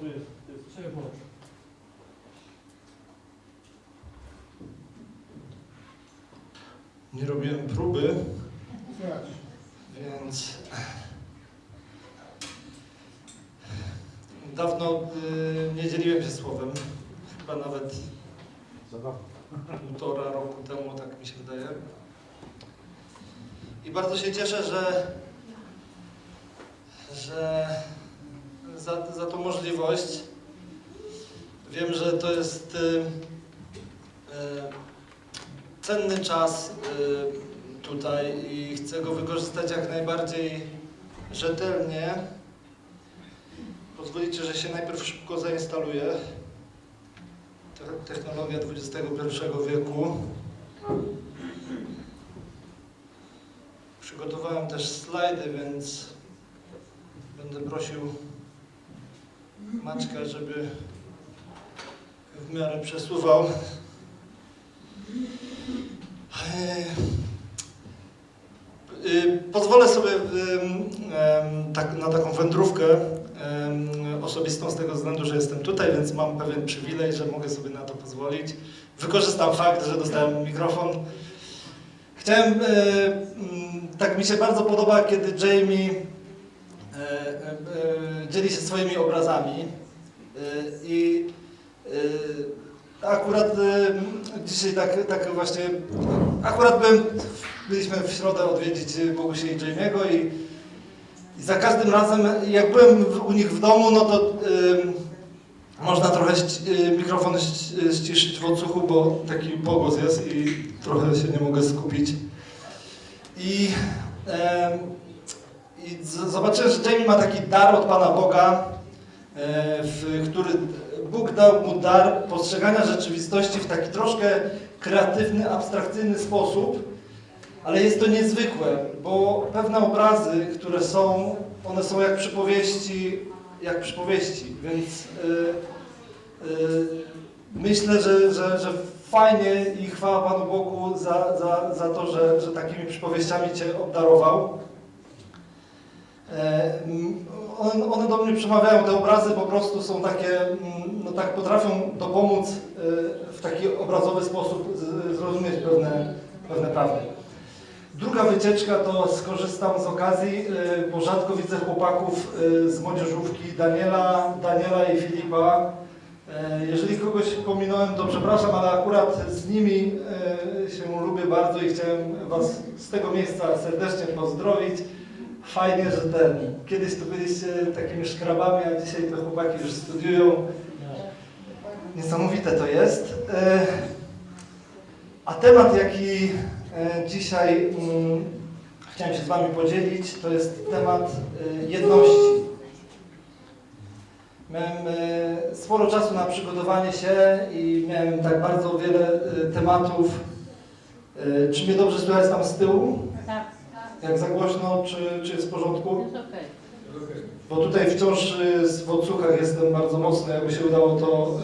tu jest, tu jest ciepło. Nie robiłem próby, więc dawno y, nie dzieliłem się słowem. Chyba nawet półtora roku temu, tak mi się wydaje. I bardzo się cieszę, że, że za, za tą możliwość. Wiem, że to jest y, y, cenny czas y, tutaj i chcę go wykorzystać jak najbardziej rzetelnie. Pozwolicie, że się najpierw szybko zainstaluję. Te- Technologia XXI wieku. Przygotowałem też slajdy, więc będę prosił Maćka, żeby w miarę przesuwał. Y, Pozwolę sobie tak, na taką wędrówkę osobistą z tego względu, że jestem tutaj, więc mam pewien przywilej, że mogę sobie na to pozwolić. Wykorzystam fakt, że dostałem mikrofon. Chciałem, e, mm, tak mi się bardzo podoba, kiedy Jamie dzieli się swoimi obrazami e, i e, akurat e, dzisiaj tak, tak właśnie, akurat byłem, byliśmy w środę odwiedzić Bogusię i Jamie'ego i, i za każdym razem, jak byłem u nich w domu, no to można trochę mikrofon ści- ściszyć w odsłuchu, bo taki pogłos jest i trochę się nie mogę skupić. I, i zobaczyłem, że Jamie ma taki dar od Pana Boga, e, w, który Bóg dał mu dar postrzegania rzeczywistości w taki troszkę kreatywny, abstrakcyjny sposób, ale jest to niezwykłe, bo pewne obrazy, które są, one są jak przypowieści, jak przypowieści, więc y, y, myślę, że, że, że fajnie i chwała Panu Bogu za, za, za to, że, że takimi przypowieściami Cię obdarował. E, mm, One, one do mnie przemawiają, te obrazy po prostu są takie, mm, no tak potrafią dopomóc e, w taki obrazowy sposób zrozumieć pewne, pewne prawdy. Druga wycieczka to skorzystam z okazji, y, bo rzadko widzę chłopaków z młodzieżówki Daniela, Daniela i Filipa. Jeżeli kogoś pominąłem, to przepraszam, ale akurat z nimi się lubię bardzo i chciałem Was z tego miejsca serdecznie pozdrowić. Fajnie, że ten, kiedyś tu byliście takimi szkrabami, a dzisiaj te chłopaki już studiują. Niesamowite to jest. Y, A temat, jaki e, dzisiaj mm, chciałem się z Wami podzielić, to jest temat e, jedności. Miałem e, sporo czasu na przygotowanie się i miałem tak bardzo wiele e, tematów. E, Czy mnie dobrze słychać tam z tyłu? Jak za głośno, czy, czy jest w porządku? jest okej. Bo tutaj wciąż y, z- w odsłuchach jestem bardzo mocny. Jakby się udało to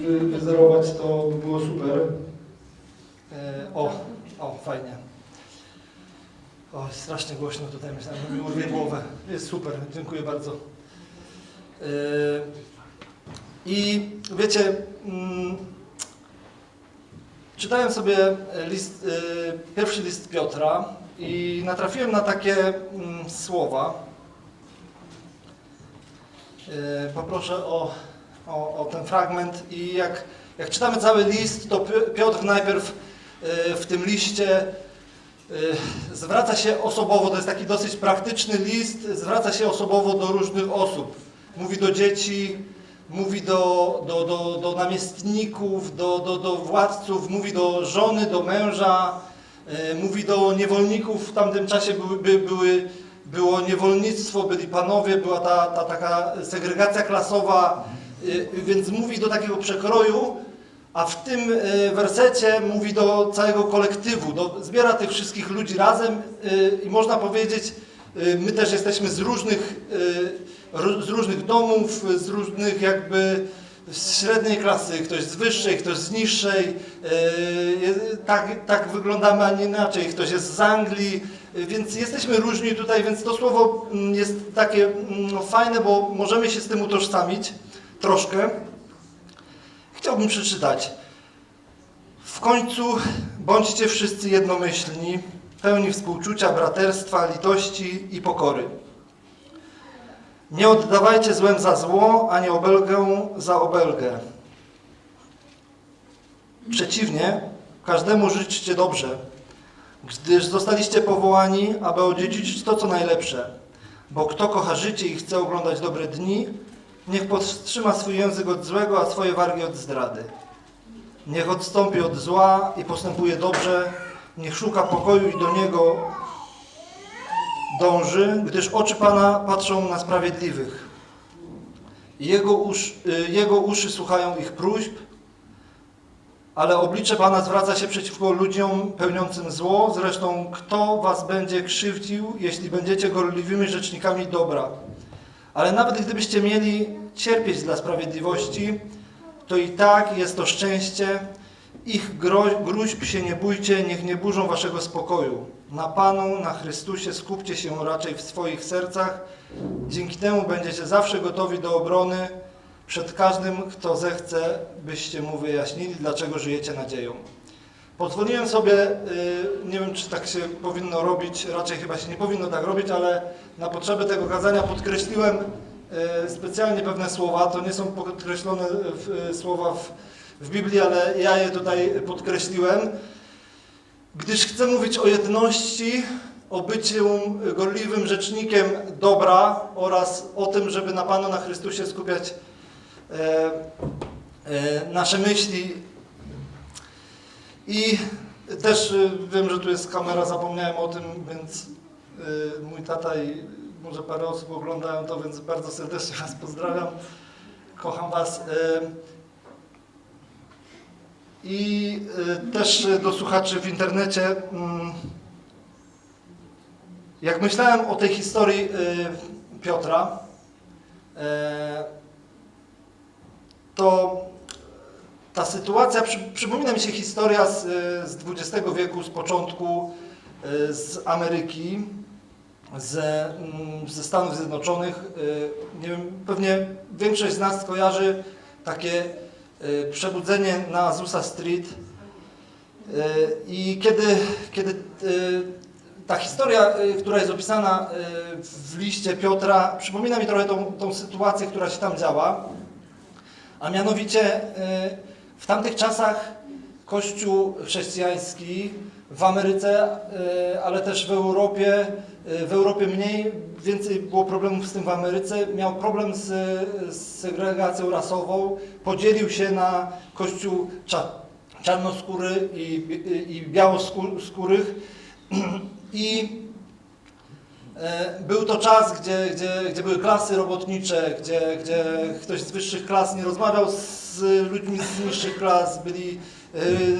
y, wy- wyzerować, to by było super. E, O, o, fajnie. O, strasznie głośno tutaj myślałem, że mi urwie głowę. Jest super, dziękuję bardzo. E, I wiecie, mm, czytałem sobie list, y, pierwszy list Piotra i natrafiłem na takie mm, słowa. Y, Poproszę o, o, o ten fragment i jak, jak czytamy cały list, to Pi- Piotr najpierw y, w tym liście zwraca się osobowo, to jest taki dosyć praktyczny list, zwraca się osobowo do różnych osób. Mówi do dzieci, mówi do, do, do, do namiestników, do, do, do władców, mówi do żony, do męża, y, mówi do niewolników. W tamtym czasie były, by, były, było niewolnictwo, byli panowie, była ta, ta taka segregacja klasowa, y, więc mówi do takiego przekroju, a w tym y, wersecie mówi do całego kolektywu, do, zbiera tych wszystkich ludzi razem i można powiedzieć, my też jesteśmy z różnych, z różnych domów, z różnych jakby z średniej klasy, ktoś z wyższej, ktoś z niższej, je- tak, tak wyglądamy, a nie inaczej, ktoś jest z Anglii, y, więc jesteśmy różni tutaj, więc to słowo mm, jest takie mm, fajne, bo możemy się z tym utożsamić troszkę. Chciałbym przeczytać. W końcu bądźcie wszyscy jednomyślni, pełni współczucia, braterstwa, litości i pokory. Nie oddawajcie złem za zło, ani obelgę za obelgę. Przeciwnie, każdemu życzcie dobrze, gdyż zostaliście powołani, aby odziedziczyć to, co najlepsze. Bo kto kocha życie i chce oglądać dobre dni, niech powstrzyma swój język od złego, a swoje wargi od zdrady. Niech odstąpi od zła i postępuje dobrze, niech szuka pokoju i do niego dąży, gdyż oczy Pana patrzą na sprawiedliwych. Jego, usz, y, jego uszy słuchają ich próśb, ale oblicze Pana zwraca się przeciwko ludziom pełniącym zło. Zresztą, kto was będzie krzywdził, jeśli będziecie gorliwymi rzecznikami dobra? Ale nawet gdybyście mieli cierpieć dla sprawiedliwości, to i tak jest to szczęście. Ich gro- gruźb się nie bójcie, niech nie burzą waszego spokoju. Na Panu, na Chrystusie skupcie się raczej w swoich sercach. Dzięki temu będziecie zawsze gotowi do obrony przed każdym, kto zechce, byście mu wyjaśnili, dlaczego żyjecie nadzieją. Pozwoliłem sobie, y, nie wiem czy tak się powinno robić, raczej chyba się nie powinno tak robić, ale na potrzeby tego kazania podkreśliłem y, specjalnie pewne słowa. To nie są podkreślone y, słowa w, w Biblii, ale ja je tutaj podkreśliłem, gdyż chcę mówić o jedności, o byciu gorliwym rzecznikiem dobra oraz o tym, żeby na Panu, na Chrystusie skupiać e, e, nasze myśli. I też y, wiem, że tu jest kamera, zapomniałem o tym, więc y, mój tata i może parę osób oglądają to, więc bardzo serdecznie Was pozdrawiam. Kocham Was. I y, też y, do słuchaczy w internecie. mm, Jak myślałem o tej historii y, Piotra, to ta sytuacja, przy, przypomina mi się historia z, z XX wieku, z początku, z Ameryki, z, mm, ze Stanów Zjednoczonych. Nie wiem, pewnie większość z nas kojarzy takie przebudzenie na Azusa Street. Y, I kiedy, kiedy y, ta historia, y, która jest opisana y, w liście Piotra, przypomina mi trochę tą, tą sytuację, która się tam działa. A mianowicie y, w tamtych czasach Kościół chrześcijański w Ameryce, y, ale też w Europie, y, w Europie mniej, więcej było problemów z tym w Ameryce, miał problem z, z segregacją rasową, podzielił się na Kościół cza, czarnoskóry i, i, białoskórych i E, Był to czas, gdzie, gdzie, gdzie były klasy robotnicze, gdzie, gdzie ktoś z wyższych klas nie rozmawiał z ludźmi z niższych klas, byli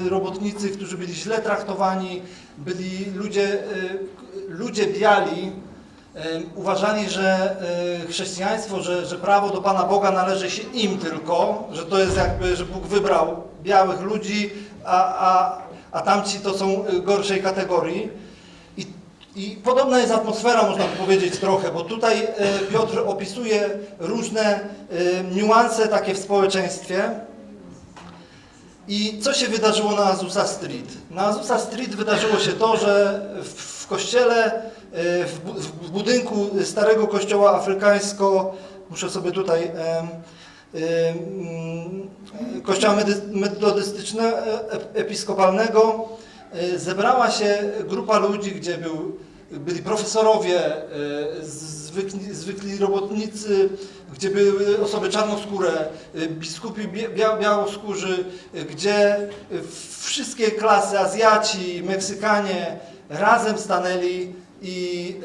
robotnicy, którzy byli źle traktowani, byli ludzie, e, ludzie biali, e, uważali, że chrześcijaństwo, że, że prawo do Pana Boga należy się im tylko, że to jest jakby, że Bóg wybrał białych ludzi, a, a, a tamci to są gorszej kategorii. I, I podobna jest atmosfera, można powiedzieć trochę, bo tutaj Piotr opisuje różne niuanse takie w społeczeństwie. I co się wydarzyło na Azusa Street? Na Azusa Street wydarzyło się to, że w, kościele, e, w, bu- w budynku starego kościoła afrykańsko, muszę sobie tutaj, kościoła medy- metodystyczno-episkopalnego, e, zebrała się grupa ludzi, gdzie był, byli profesorowie, e, zwykli, zwykli robotnicy, gdzie były osoby czarnoskóre, e, biskupi bia- bia- białoskórzy, e, gdzie e, wszystkie klasy, Azjaci, Meksykanie razem stanęli i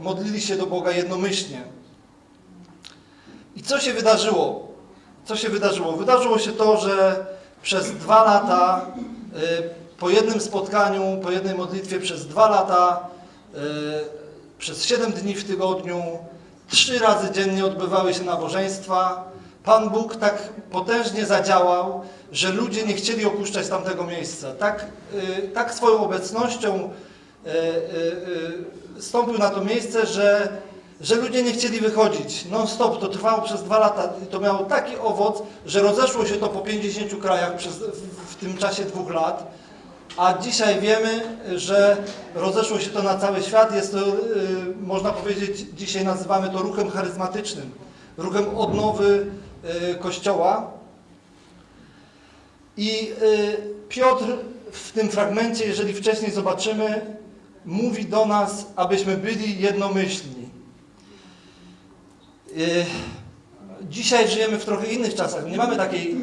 modlili się do Boga jednomyślnie. I co się wydarzyło? Co się wydarzyło? Wydarzyło się to, że przez dwa lata, y, po jednym spotkaniu, po jednej modlitwie przez dwa lata, y, przez siedem dni w tygodniu, trzy razy dziennie odbywały się nabożeństwa. Pan Bóg tak potężnie zadziałał, że ludzie nie chcieli opuszczać tamtego miejsca. Tak, y, tak swoją obecnością e, e, e, stąpił na to miejsce, że, że ludzie nie chcieli wychodzić. Non stop to trwało przez dwa lata i to miało taki owoc, że rozeszło się to po 50 krajach przez, w, w tym czasie dwóch lat. A dzisiaj wiemy, że rozeszło się to na cały świat. Jest to, y, można powiedzieć, dzisiaj nazywamy to ruchem charyzmatycznym, ruchem odnowy y, Kościoła. I y, Piotr w tym fragmencie, jeżeli wcześniej zobaczymy, mówi do nas, abyśmy byli jednomyślni. Dzisiaj żyjemy w trochę innych czasach. Nie mamy takiej,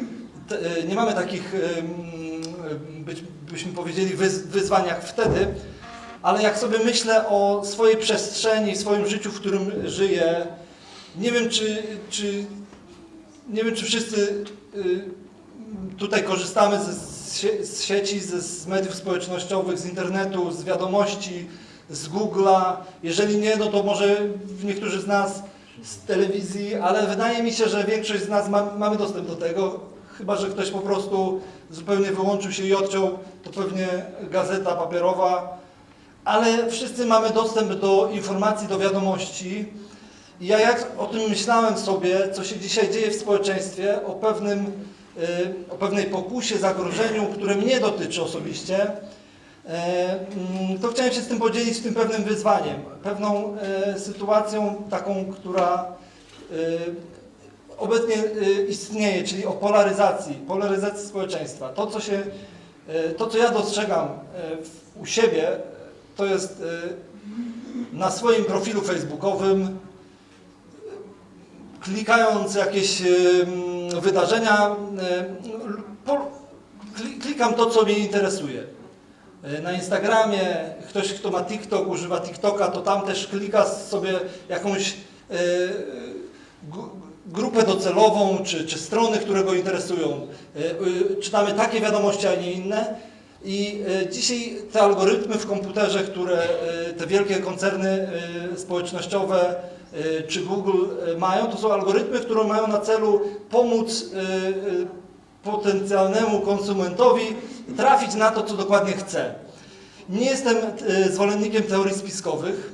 nie mamy takich, być, byśmy powiedzieli, wyz, wyzwań jak wtedy, ale jak sobie myślę o swojej przestrzeni, swoim życiu, w którym żyję, nie wiem, czy, czy nie wiem, czy wszyscy y, tutaj korzystamy z z sieci, z mediów społecznościowych, z internetu, z wiadomości, z Google'a. Jeżeli nie, no to może niektórzy z nas z telewizji, ale wydaje mi się, że większość z nas ma, mamy dostęp do tego. Chyba, że ktoś po prostu zupełnie wyłączył się i odciął, to pewnie gazeta papierowa. Ale wszyscy mamy dostęp do informacji, do wiadomości. I ja jak o tym myślałem sobie, co się dzisiaj dzieje w społeczeństwie, o, pewnym, y, o pewnej pokusie, zagrożeniu, które mnie dotyczy osobiście, e, mm, to chciałem się z tym podzielić, tym pewnym wyzwaniem, pewną e, sytuacją taką, która obecnie e, istnieje, czyli o polaryzacji, polaryzacji społeczeństwa. To, co się, e, to, co ja dostrzegam w- u siebie, to jest na swoim profilu facebookowym, klikając jakieś em, wydarzenia, klikam to, co mnie interesuje. Na Instagramie ktoś, kto ma TikTok, używa TikToka, to tam też klika sobie jakąś grupę docelową, czy, czy strony, które go interesują. E, e, Czytamy takie wiadomości, a nie inne. I e, dzisiaj te algorytmy w komputerze, które te wielkie koncerny społecznościowe czy Google mają, to są algorytmy, które mają na celu pomóc potencjalnemu konsumentowi trafić na to, co dokładnie chce. Nie jestem zwolennikiem teorii spiskowych,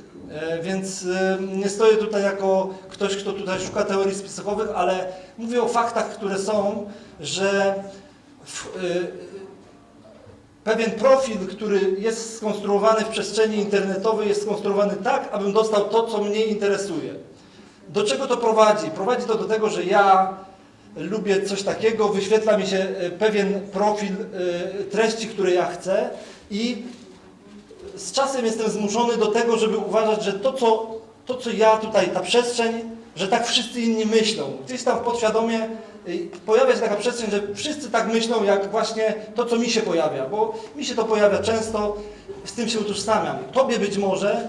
więc e, nie stoję tutaj jako ktoś, kto tutaj szuka teorii spiskowych, ale mówię o faktach, które są, że w, e, pewien profil, który jest skonstruowany w przestrzeni internetowej, jest skonstruowany tak, abym dostał to, co mnie interesuje. Do czego to prowadzi? Prowadzi to do tego, że ja lubię coś takiego, wyświetla mi się e, pewien profil e, treści, które ja chcę i z czasem jestem zmuszony do tego, żeby uważać, że to, co, to, co ja tutaj, ta przestrzeń, że tak wszyscy inni myślą. Gdzieś tam podświadomie y, pojawia się taka przestrzeń, że wszyscy tak myślą, jak właśnie to, co mi się pojawia, bo mi się to pojawia często, z tym się utożsamiam. Tobie być może,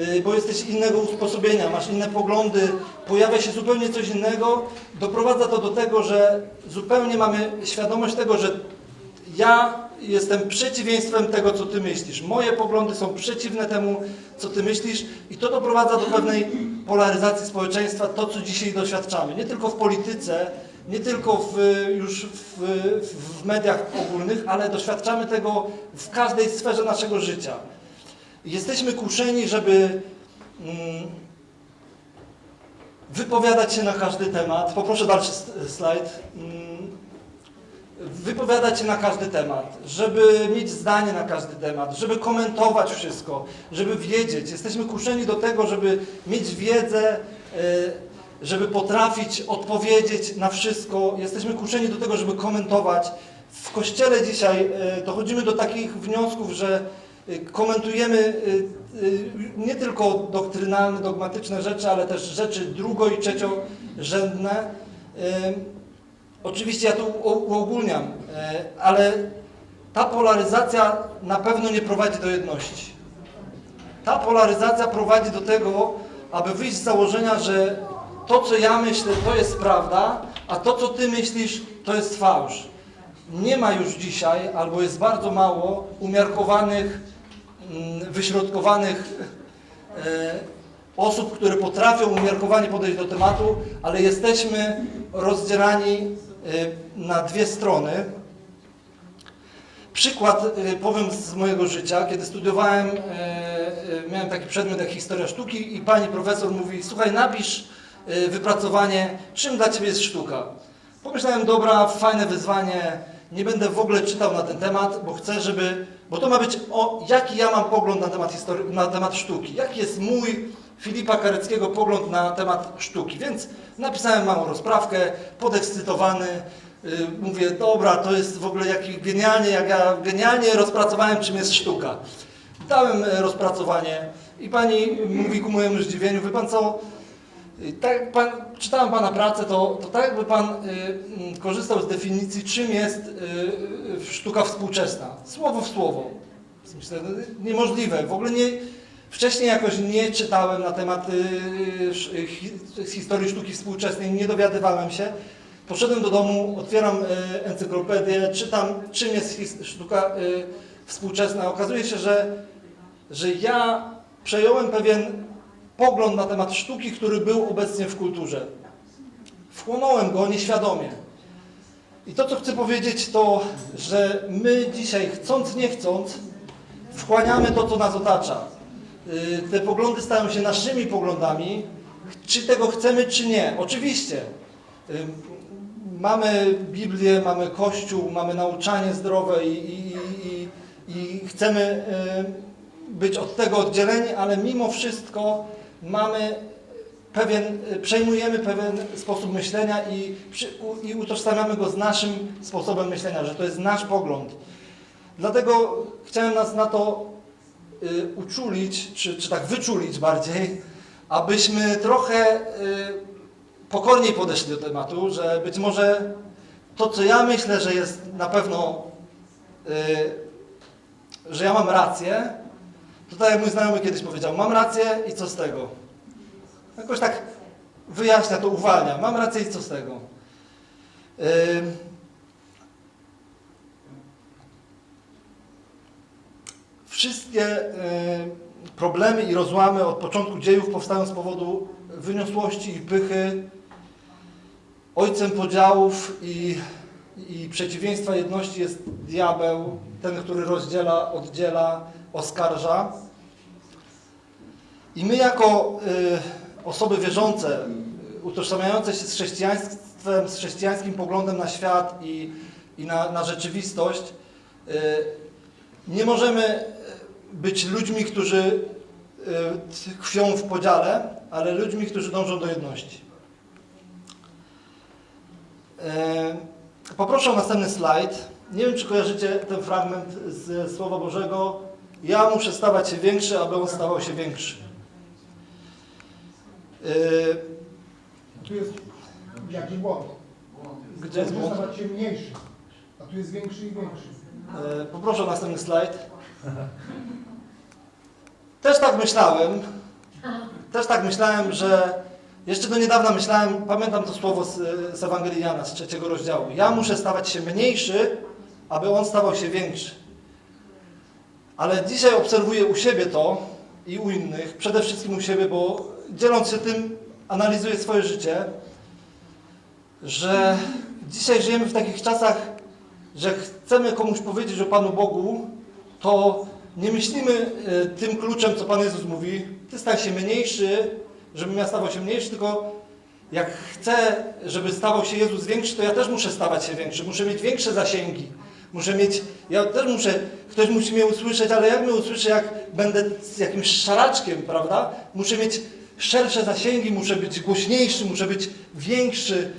y, bo jesteś innego usposobienia, masz inne poglądy, pojawia się zupełnie coś innego, doprowadza to do tego, że zupełnie mamy świadomość tego, że ja jestem przeciwieństwem tego, co ty myślisz. Moje poglądy są przeciwne temu, co ty myślisz i to doprowadza do pewnej polaryzacji społeczeństwa, to, co dzisiaj doświadczamy. Nie tylko w polityce, nie tylko w, już w, w mediach ogólnych, ale doświadczamy tego w każdej sferze naszego życia. Jesteśmy kuszeni, żeby mm, wypowiadać się na każdy temat. Poproszę dalszy slajd. Wypowiadać się na każdy temat, żeby mieć zdanie na każdy temat, żeby komentować wszystko, żeby wiedzieć. Jesteśmy kuszeni do tego, żeby mieć wiedzę, e, żeby potrafić odpowiedzieć na wszystko. Jesteśmy kuszeni do tego, żeby komentować. W Kościele dzisiaj e, dochodzimy do takich wniosków, że e, komentujemy nie tylko doktrynalne, dogmatyczne rzeczy, ale też rzeczy drugo- i trzeciorzędne. Oczywiście ja u- uogólniam, e, ale ta polaryzacja na pewno nie prowadzi do jedności. Ta polaryzacja prowadzi do tego, aby wyjść z założenia, że to, co ja myślę, to jest prawda, a to, co ty myślisz, to jest fałsz. Nie ma już dzisiaj, albo jest bardzo mało umiarkowanych, mm, wyśrodkowanych e, osób, które potrafią umiarkowanie podejść do tematu, ale jesteśmy rozdzielani e, na dwie strony. przykład y, powiem z mojego życia. Kiedy studiowałem, y, y, miałem taki przedmiot jak historia sztuki i pani profesor mówi, słuchaj, napisz y, wypracowanie, czym dla ciebie jest sztuka. Pomyślałem, dobra, fajne wyzwanie, nie będę w ogóle czytał na ten temat, bo chcę, żeby, bo to ma być o, jaki ja mam pogląd na temat, histori- na temat sztuki, jaki jest mój Filipa Kareckiego pogląd na temat sztuki. Więc napisałem małą rozprawkę, podekscytowany, yy, mówię, dobra, to jest w ogóle jaki genialnie, jak ja genialnie rozpracowałem, czym jest sztuka. Dałem e, rozpracowanie i pani mówi ku mojemu zdziwieniu, wie pan co, y, tak jak pan, czytałem Pana pracę, to, to tak jakby Pan y, mm, korzystał z definicji, czym jest y, y, sztuka współczesna. Słowo w słowo. Myślę, no, niemożliwe. W ogóle nie, wcześniej jakoś nie czytałem na temat y, hi, z historii sztuki współczesnej, nie dowiadywałem się. Poszedłem do domu, otwieram y, encyklopedię, czytam, czym jest sztuka y, współczesna. Okazuje się, że, że ja przejąłem pewien pogląd na temat sztuki, który był obecnie w kulturze. Wchłonąłem go nieświadomie. I to, co chcę powiedzieć, to, że my dzisiaj, chcąc nie chcąc, wchłaniamy to, co nas otacza. Y, Te poglądy stają się naszymi poglądami, czy tego chcemy, czy nie. Oczywiście. y, Mamy Biblię, mamy Kościół, mamy nauczanie zdrowe i, i, i, i chcemy y, być od tego oddzieleni, ale mimo wszystko mamy pewien, przejmujemy pewien sposób myślenia i, i utożsamiamy go z naszym sposobem myślenia, że to jest nasz pogląd. Dlatego chciałem nas na to y, uczulić, czy, czy tak wyczulić bardziej, abyśmy trochę y, pokorniej podeszli do tematu, że być może to, co ja myślę, że jest na pewno, y, że ja mam rację, to tak jak mój znajomy kiedyś powiedział, mam rację i co z tego? Jakoś tak wyjaśnia to, uwalnia. Mam rację i co z tego? Yy, Wszystkie yy, problemy i rozłamy od początku dziejów powstają z powodu wyniosłości i pychy, ojcem podziałów i, i przeciwieństwa jedności jest diabeł, ten, który rozdziela, oddziela, oskarża. I my jako y, osoby wierzące, utożsamiające się z chrześcijaństwem, z chrześcijańskim poglądem na świat i, i na, na rzeczywistość, y, nie możemy y, być ludźmi, którzy y, tkwią w podziale, ale ludźmi, którzy dążą do jedności. Y, Poproszę o następny slajd. Nie wiem, czy kojarzycie ten fragment z Słowa Bożego. Ja muszę stawać się większy, aby on stawał się większy. Tu jest jakiś błąd. Gdzie jest błąd? stawać się mniejszy, a tu jest większy i większy. Yy, Poproszę o następny slajd. Też tak myślałem. Też tak myślałem, że jeszcze do niedawna myślałem, pamiętam to słowo z, z Ewangelii Jana, z trzeciego rozdziału. Ja muszę stawać się mniejszy, aby on stawał się większy. Ale dzisiaj obserwuję u siebie to i u innych, przede wszystkim u siebie, bo dzieląc się tym, analizuję swoje życie, że dzisiaj żyjemy w takich czasach, że chcemy komuś powiedzieć o Panu Bogu, to nie myślimy e, tym kluczem, co Pan Jezus mówi, Ty stań się mniejszy, żebym ja stawał się mniejszy, tylko jak chcę, żeby stawał się Jezus większy, to ja też muszę stawać się większy, muszę mieć większe zasięgi. Muszę mieć, ja też muszę, ktoś musi mnie usłyszeć, ale jak mnie usłyszy, jak będę jakimś szaraczkiem, prawda? Muszę mieć szersze zasięgi, muszę być głośniejszy, muszę być większy.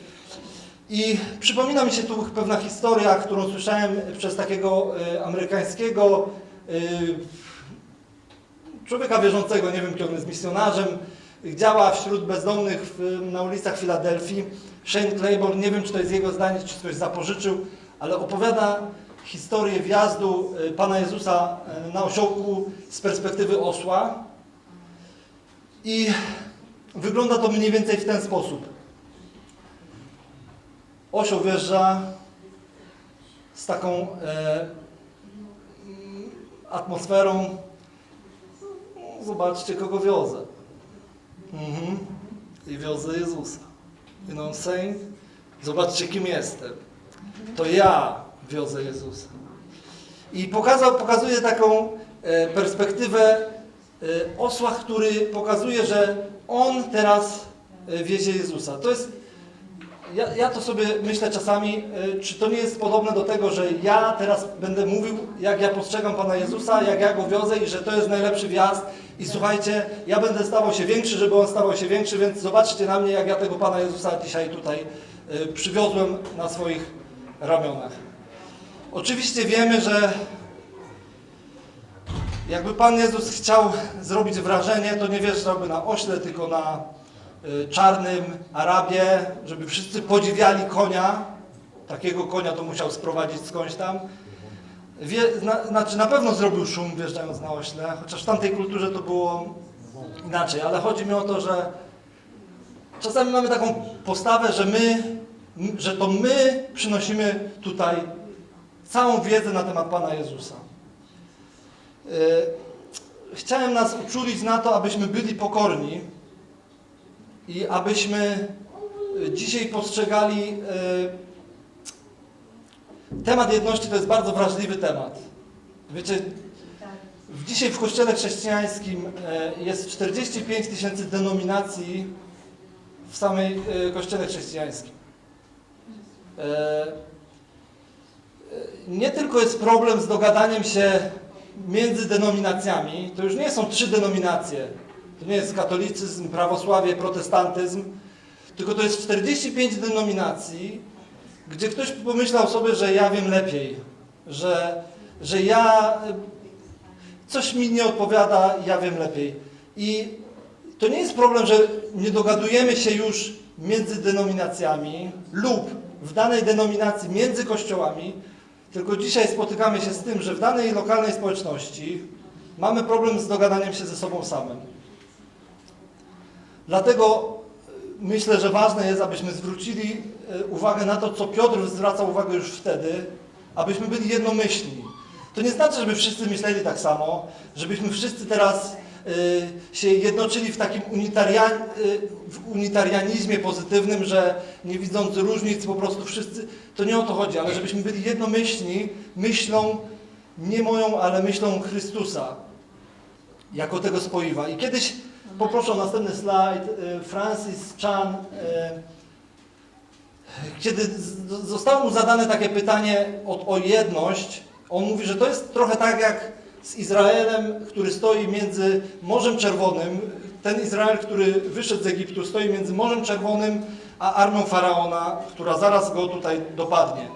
I przypomina mi się tu pewna historia, którą słyszałem przez takiego y, amerykańskiego y, człowieka wierzącego, nie wiem, czy on jest misjonarzem, działa wśród bezdomnych na ulicach Filadelfii. Shane Claiborne, nie wiem, czy to jest jego zdanie, czy ktoś zapożyczył, ale opowiada historię wjazdu y, Pana Jezusa na osiołku z perspektywy osła. I wygląda to mniej więcej w ten sposób. Osioł wjeżdża z taką e, atmosferą. No, Zobaczcie, kogo wiozę. Mhm. I wiozę Jezusa. You know saying? Zobaczcie, kim jestem. To ja wiozę Jezusa. I pokazał, pokazuje taką e, perspektywę e, osła, który pokazuje, że on teraz e, wiezie Jezusa. To jest, ja, ja to sobie myślę czasami, e, czy to nie jest podobne do tego, że ja teraz będę mówił, jak ja postrzegam Pana Jezusa, jak ja Go wiozę i że to jest najlepszy wjazd i słuchajcie, ja będę stawał się większy, żeby On stawał się większy, więc zobaczcie na mnie, jak ja tego Pana Jezusa dzisiaj tutaj e, przywiozłem na swoich ramionach. Oczywiście wiemy, że jakby Pan Jezus chciał zrobić wrażenie, to nie wjeżdżałby na ośle, tylko na y, czarnym Arabie, żeby wszyscy podziwiali konia. Takiego konia to musiał sprowadzić skądś tam. Wie, zna, znaczy na pewno zrobił szum wjeżdżając na ośle, chociaż w tamtej kulturze to było inaczej, ale chodzi mi o to, że czasami mamy taką postawę, że my, że to my przynosimy tutaj całą wiedzę na temat Pana Jezusa. Yy, Chciałem nas uczulić na to, abyśmy byli pokorni i abyśmy dzisiaj postrzegali. yy, Temat jedności to jest bardzo wrażliwy temat. Wiecie, dzisiaj w kościele chrześcijańskim e, jest 45 tysięcy denominacji w samej e, kościele chrześcijańskim. E, e, Nie tylko jest problem z dogadaniem się między denominacjami, to już nie są trzy denominacje. To nie jest katolicyzm, prawosławie, protestantyzm, tylko to jest 45 denominacji, gdzie ktoś pomyślał sobie, że ja wiem lepiej, że, że ja coś mi nie odpowiada, ja wiem lepiej. I to nie jest problem, że nie dogadujemy się już między denominacjami lub w danej denominacji między kościołami, tylko dzisiaj spotykamy się z tym, że w danej lokalnej społeczności mamy problem z dogadaniem się ze sobą samym. Dlatego y, myślę, że ważne jest, abyśmy zwrócili y, uwagę na to, co Piotr zwracał uwagę już wtedy, abyśmy byli jednomyślni. To nie znaczy, żeby wszyscy myśleli tak samo, żebyśmy wszyscy teraz y, się jednoczyli w takim unitarianizmie pozytywnym, że nie widząc różnic po prostu wszyscy, to nie o to chodzi, ale żebyśmy byli jednomyślni myślą, nie moją, ale myślą Chrystusa, jako tego spoiwa. I kiedyś poproszę o następny slajd, y, Francis Chan, y, kiedy zostało mu zadane takie pytanie o, o jedność, on mówi, że to jest trochę tak jak z Izraelem, który stoi między Morzem Czerwonym, ten Izrael, który wyszedł z Egiptu, stoi między Morzem Czerwonym a armią Faraona, która zaraz go tutaj dopadnie.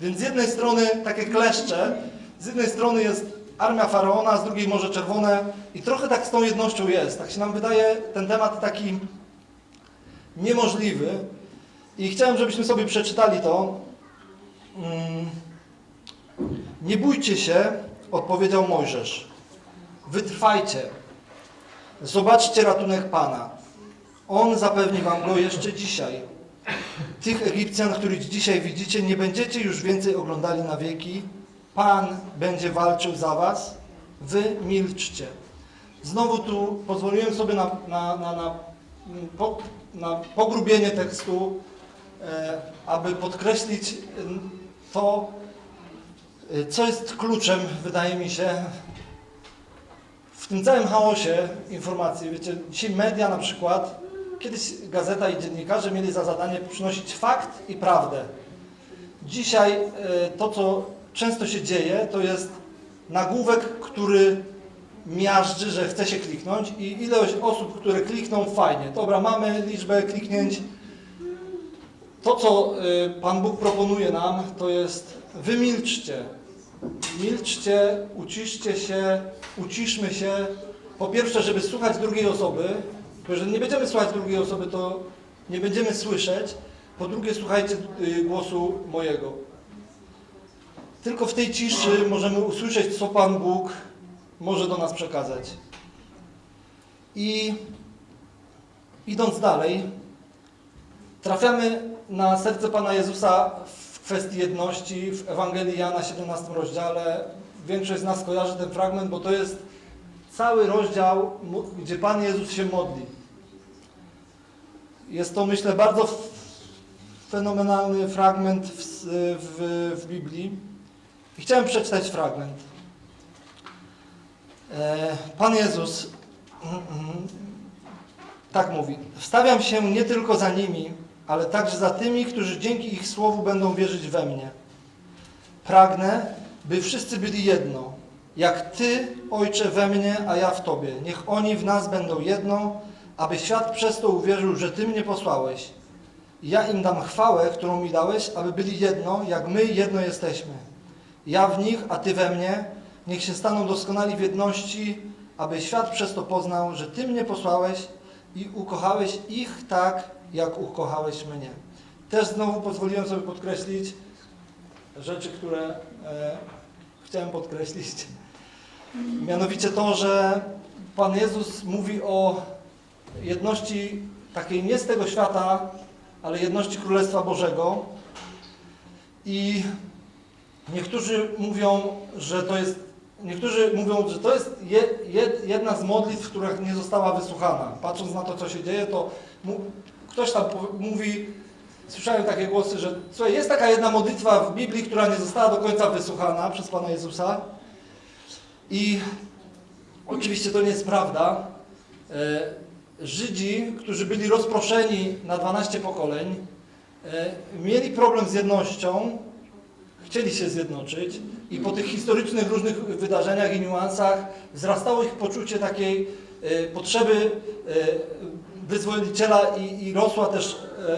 Więc z jednej strony takie kleszcze, z jednej strony jest armia Faraona, z drugiej Morze Czerwone i trochę tak z tą jednością jest. Tak się nam wydaje ten temat taki niemożliwy. I chciałem, żebyśmy sobie przeczytali to. Mm. Nie bójcie się, odpowiedział Mojżesz. Wytrwajcie. Zobaczcie ratunek Pana. On zapewni wam go jeszcze dzisiaj. Tych Egipcjan, których dzisiaj widzicie, nie będziecie już więcej oglądali na wieki. Pan będzie walczył za was. Wy milczcie. Znowu tu pozwoliłem sobie na, na, na, na, po, na pogrubienie tekstu, e, aby podkreślić to, e, co jest kluczem, wydaje mi się, w tym całym chaosie informacji. Wiecie, dzisiaj media na przykład, kiedyś gazeta i dziennikarze mieli za zadanie przynosić fakt i prawdę. Dzisiaj e, to, co często się dzieje, to jest nagłówek, który miażdży, że chce się kliknąć i ilość osób, które klikną, fajnie. Dobra, mamy liczbę kliknięć. To, co y, Pan Bóg proponuje nam, to jest wymilczcie. Milczcie, uciszcie się, uciszmy się. Po pierwsze, żeby słuchać drugiej osoby, bo jeżeli nie będziemy słuchać drugiej osoby, to nie będziemy słyszeć. Po drugie, słuchajcie y, głosu mojego. Tylko w tej ciszy możemy usłyszeć, co Pan Bóg może do nas przekazać. I idąc dalej, trafiamy na serce Pana Jezusa w kwestii jedności w Ewangelii Jana 17 rozdziale. Większość z nas kojarzy ten fragment, bo to jest cały rozdział, gdzie Pan Jezus się modli. Jest to, myślę, bardzo fenomenalny fragment w, w, w Biblii. I chciałem przeczytać fragment. E, Pan Jezus mm, mm, tak mówi: Wstawiam się nie tylko za nimi, ale także za tymi, którzy dzięki ich słowu będą wierzyć we mnie. Pragnę, by wszyscy byli jedno, jak Ty, Ojcze, we mnie, a ja w Tobie. Niech oni w nas będą jedno, aby świat przez to uwierzył, że Ty mnie posłałeś. I Ja im dam chwałę, którą mi dałeś, aby byli jedno, jak my jedno jesteśmy. Ja w nich, a Ty we mnie, niech się staną doskonali w jedności, aby świat przez to poznał, że Ty mnie posłałeś i ukochałeś ich tak, jak ukochałeś mnie. Też znowu pozwoliłem sobie podkreślić rzeczy, które e, chciałem podkreślić. Mianowicie to, że Pan Jezus mówi o jedności takiej nie z tego świata, ale jedności Królestwa Bożego. I niektórzy mówią, że to jest, niektórzy mówią, że to jest je, jed, jedna z modlitw, która nie została wysłuchana. Patrząc na to, co się dzieje, to mu, ktoś tam mówi, słyszałem takie głosy, że słuchaj, jest taka jedna modlitwa w Biblii, która nie została do końca wysłuchana przez Pana Jezusa. I oczywiście to nie jest prawda. E, Żydzi, którzy byli rozproszeni na 12 pokoleń, e, mieli problem z jednością, chcieli się zjednoczyć i po tych historycznych różnych wydarzeniach i niuansach wzrastało ich poczucie takiej e, potrzeby e, wyzwoliciela i, i rosła też e,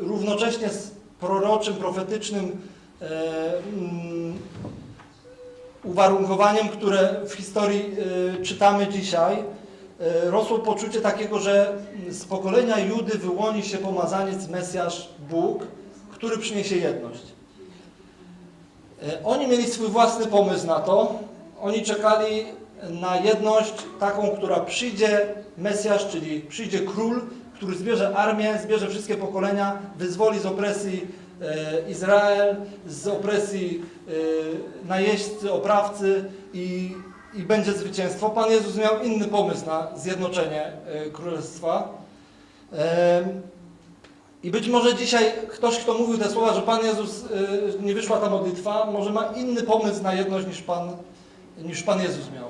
równocześnie z proroczym, profetycznym mm, uwarunkowaniem, które w historii czytamy dzisiaj, rosło poczucie takiego, że z pokolenia Judy wyłoni się pomazaniec, Mesjasz, Bóg, który przyniesie jedność. E, Oni mieli swój własny pomysł na to. Oni czekali na jedność taką, która przyjdzie Mesjasz, czyli przyjdzie król, który zbierze armię, zbierze wszystkie pokolenia, wyzwoli z opresji e, Izrael, z opresji e, najeźdźcy, oprawcy i, i będzie zwycięstwo. Pan Jezus miał inny pomysł na zjednoczenie królestwa. I być może dzisiaj ktoś, kto mówił te słowa, że Pan Jezus, y, nie wyszła ta modlitwa, może ma inny pomysł na jedność niż Pan, niż Pan Jezus miał.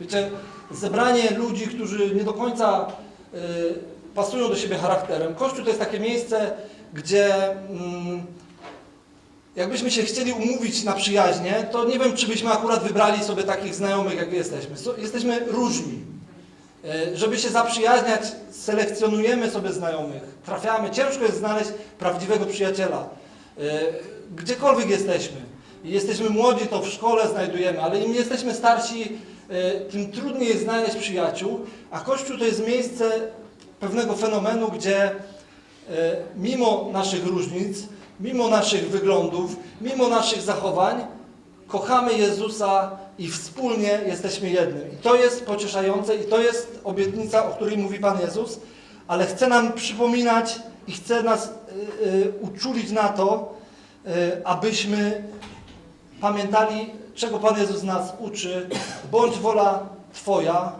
Wiecie, zebranie ludzi, którzy nie do końca y, pasują do siebie charakterem. Kościół to jest takie miejsce, gdzie mm, jakbyśmy się chcieli umówić na przyjaźnie, to nie wiem, czy byśmy akurat wybrali sobie takich znajomych, jak jesteśmy. Jesteśmy różni. E, Żeby się zaprzyjaźniać, selekcjonujemy sobie znajomych, trafiamy. Ciężko jest znaleźć prawdziwego przyjaciela. E, Gdziekolwiek jesteśmy. Jesteśmy młodzi, to w szkole znajdujemy, ale im jesteśmy starsi, e, tym trudniej jest znaleźć przyjaciół. A Kościół to jest miejsce pewnego fenomenu, gdzie mimo naszych różnic, mimo naszych wyglądów, mimo naszych zachowań, kochamy Jezusa i wspólnie jesteśmy jednym. I to jest pocieszające i to jest obietnica, o której mówi Pan Jezus, ale chce nam przypominać i chce nas y, y, uczulić na to, y, abyśmy pamiętali, czego Pan Jezus nas uczy. Bądź wola Twoja,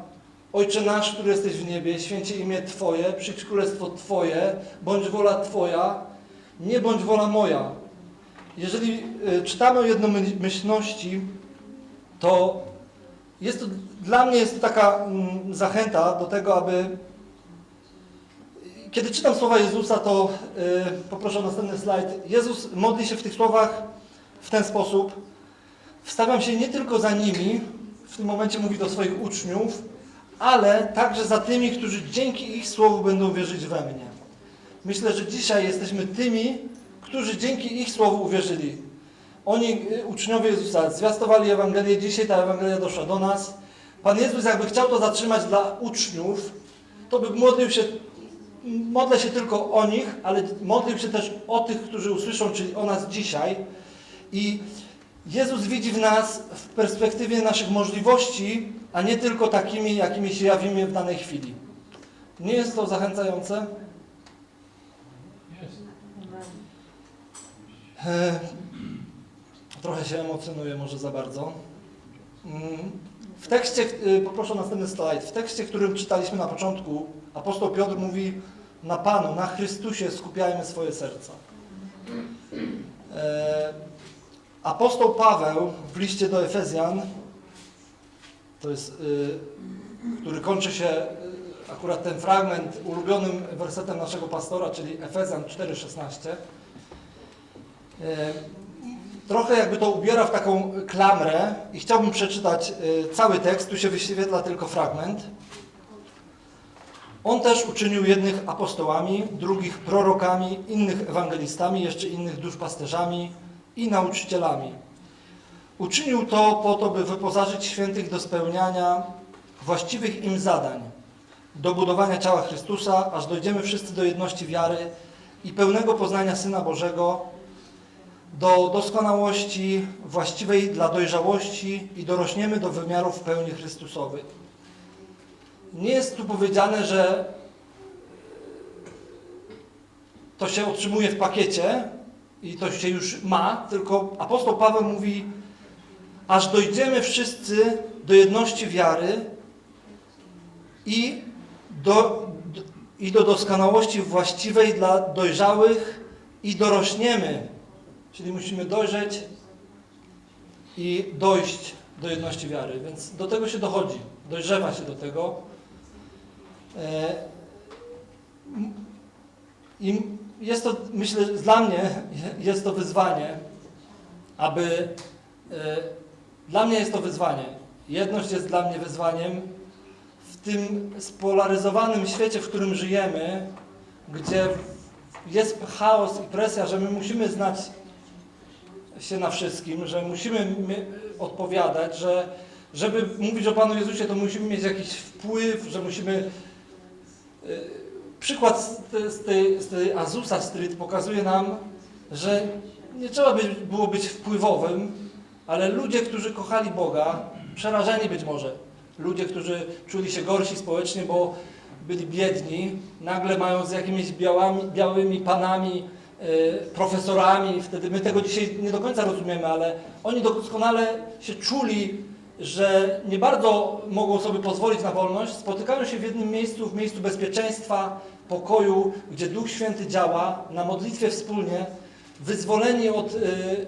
Ojcze nasz, który jesteś w niebie, święcie imię Twoje, przyjdź królestwo Twoje, bądź wola Twoja, nie bądź wola moja. Jeżeli y, czytamy o jednomyślności, to jest to, dla mnie jest to taka mm, zachęta do tego, aby kiedy czytam słowa Jezusa, to y, poproszę o następny slajd. Jezus modli się w tych słowach w ten sposób. Wstawiam się nie tylko za nimi, w tym momencie mówi do swoich uczniów, ale także za tymi, którzy dzięki ich słowu będą wierzyć we mnie. Myślę, że dzisiaj jesteśmy tymi, którzy dzięki ich słowu uwierzyli. Oni, y, uczniowie Jezusa, zwiastowali Ewangelię, dzisiaj ta Ewangelia doszła do nas. Pan Jezus jakby chciał to zatrzymać dla uczniów, to by modlił się, modlę się tylko o nich, ale modlił się też o tych, którzy usłyszą, czyli o nas dzisiaj. I Jezus widzi w nas w perspektywie naszych możliwości, a nie tylko takimi, jakimi się jawimy w danej chwili. Nie jest to zachęcające? E, Trochę się emocjonuję, może za bardzo. Mm, W tekście, y, poproszę o następny slajd, w tekście, którym czytaliśmy na początku, apostoł Piotr mówi na Panu, na Chrystusie skupiajmy swoje serca. E, apostoł Paweł w liście do Efezjan, to jest, y, który kończy się y, akurat ten fragment ulubionym wersetem naszego pastora, czyli Efezjan 4,16. Trochę jakby to ubiera w taką klamrę i chciałbym przeczytać y, cały tekst, tu się wyświetla tylko fragment. On też uczynił jednych apostołami, drugich prorokami, innych ewangelistami, jeszcze innych duszpasterzami i nauczycielami. Uczynił to po to, by wyposażyć świętych do spełniania właściwych im zadań, do budowania ciała Chrystusa, aż dojdziemy wszyscy do jedności wiary i pełnego poznania Syna Bożego, do doskonałości właściwej dla dojrzałości i dorośniemy do wymiarów pełni Chrystusowej. Nie jest tu powiedziane, że to się otrzymuje w pakiecie i to się już ma, tylko apostoł Paweł mówi, aż dojdziemy wszyscy do jedności wiary i do, i do doskonałości właściwej dla dojrzałych i dorośniemy. Czyli musimy dojrzeć i dojść do jedności wiary. Więc do tego się dochodzi, dojrzewa się do tego. E, I jest to, myślę, dla mnie jest to wyzwanie, aby. e, Dla mnie jest to wyzwanie. Jedność jest dla mnie wyzwaniem. W tym spolaryzowanym świecie, w którym żyjemy, gdzie jest chaos i presja, że my musimy znać się na wszystkim, że musimy odpowiadać, że żeby mówić o Panu Jezusie, to musimy mieć jakiś wpływ, że musimy. y, Przykład z, te- z, tej, z tej Azusa Street pokazuje nam, że nie trzeba było być wpływowym, ale ludzie, którzy kochali Boga, przerażeni być może, ludzie, którzy czuli się gorsi społecznie, bo byli biedni, nagle mają z jakimiś białami, białymi panami, profesorami, wtedy my tego dzisiaj nie do końca rozumiemy, ale oni doskonale się czuli, że nie bardzo mogą sobie pozwolić na wolność, spotykają się w jednym miejscu, w miejscu bezpieczeństwa, pokoju, gdzie Duch Święty działa, na modlitwie wspólnie, wyzwoleni od y, y,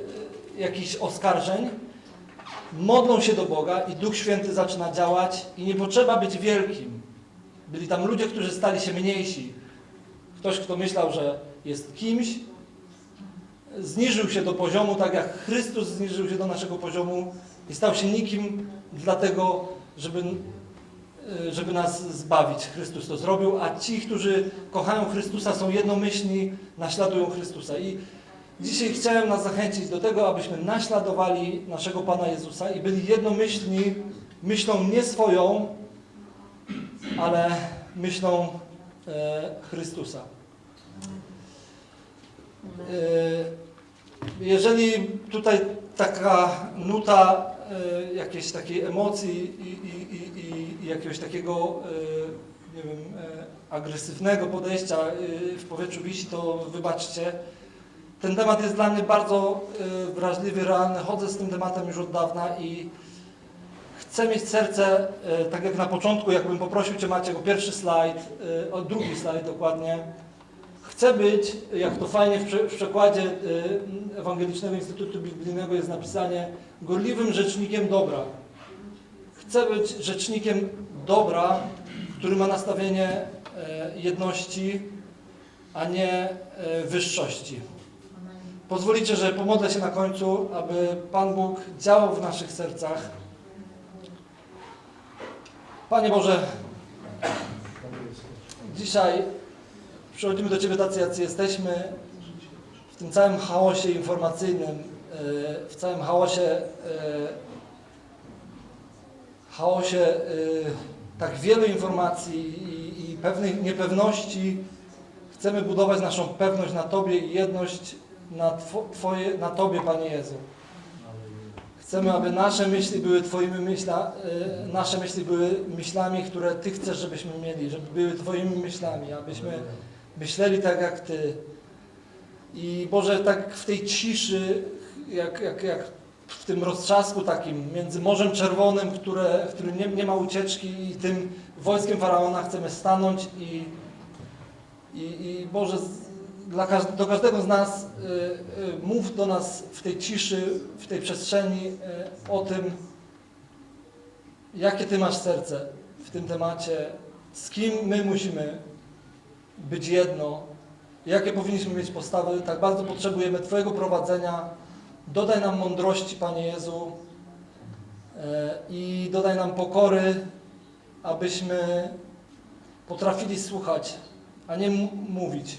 jakichś oskarżeń, modlą się do Boga i Duch Święty zaczyna działać i nie potrzeba być wielkim. Byli tam ludzie, którzy stali się mniejsi. Ktoś, kto myślał, że jest kimś, zniżył się do poziomu, tak jak Chrystus zniżył się do naszego poziomu i stał się nikim dlatego, żeby, y, żeby nas zbawić. Chrystus to zrobił, a ci, którzy kochają Chrystusa, są jednomyślni, naśladują Chrystusa. I dzisiaj chciałem nas zachęcić do tego, abyśmy naśladowali naszego Pana Jezusa i byli jednomyślni myślą nie swoją, ale myślą e, Chrystusa. E, Jeżeli tutaj taka nuta e, jakiejś takiej emocji i, i, i, i, jakiegoś takiego e, nie wiem, agresywnego podejścia w powietrzu wisi, to wybaczcie. Ten temat jest dla mnie bardzo wrażliwy, realny. Chodzę z tym tematem już od dawna i chcę mieć serce, tak jak na początku, jakbym poprosił Cię Maciek o pierwszy slajd, o drugi slajd dokładnie. Chcę być, jak to fajnie w, prze, w przekładzie e, Ewangelicznego Instytutu Biblijnego jest napisanie, gorliwym rzecznikiem dobra. Chcę być rzecznikiem dobra, który ma nastawienie e, jedności, a nie e, wyższości. Pozwolicie, że pomodlę się na końcu, aby Pan Bóg działał w naszych sercach. Panie Boże, dzisiaj przychodzimy do Ciebie tacy, jacy jesteśmy, w tym całym chaosie informacyjnym, e, w całym chaosie, e, chaosie e, tak wielu informacji i, i pewnych niepewności. Chcemy budować naszą pewność na Tobie i jedność na, Two- twoje, na Tobie, Panie Jezu. Chcemy, aby nasze myśli były Twoimi myśla, y, nasze myśli były myślami, które Ty chcesz, żebyśmy mieli, żeby były Twoimi myślami, abyśmy myśleli tak jak Ty. I Boże, tak w tej ciszy, jak, jak, jak w tym roztrzasku takim między Morzem Czerwonym, które, w którym nie, nie ma ucieczki i tym wojskiem Faraona chcemy stanąć i, i, i Boże, dla do każdego z nas, y, y, mów do nas w tej ciszy, w tej przestrzeni y, o tym, jakie Ty masz serce w tym temacie, z kim my musimy być jedno, jakie powinniśmy mieć postawy. Tak bardzo potrzebujemy Twojego prowadzenia. Dodaj nam mądrości, Panie Jezu, y, i dodaj nam pokory, abyśmy potrafili słuchać, a nie mówić.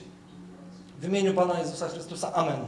W imieniu Pana Jezusa Chrystusa. Amen.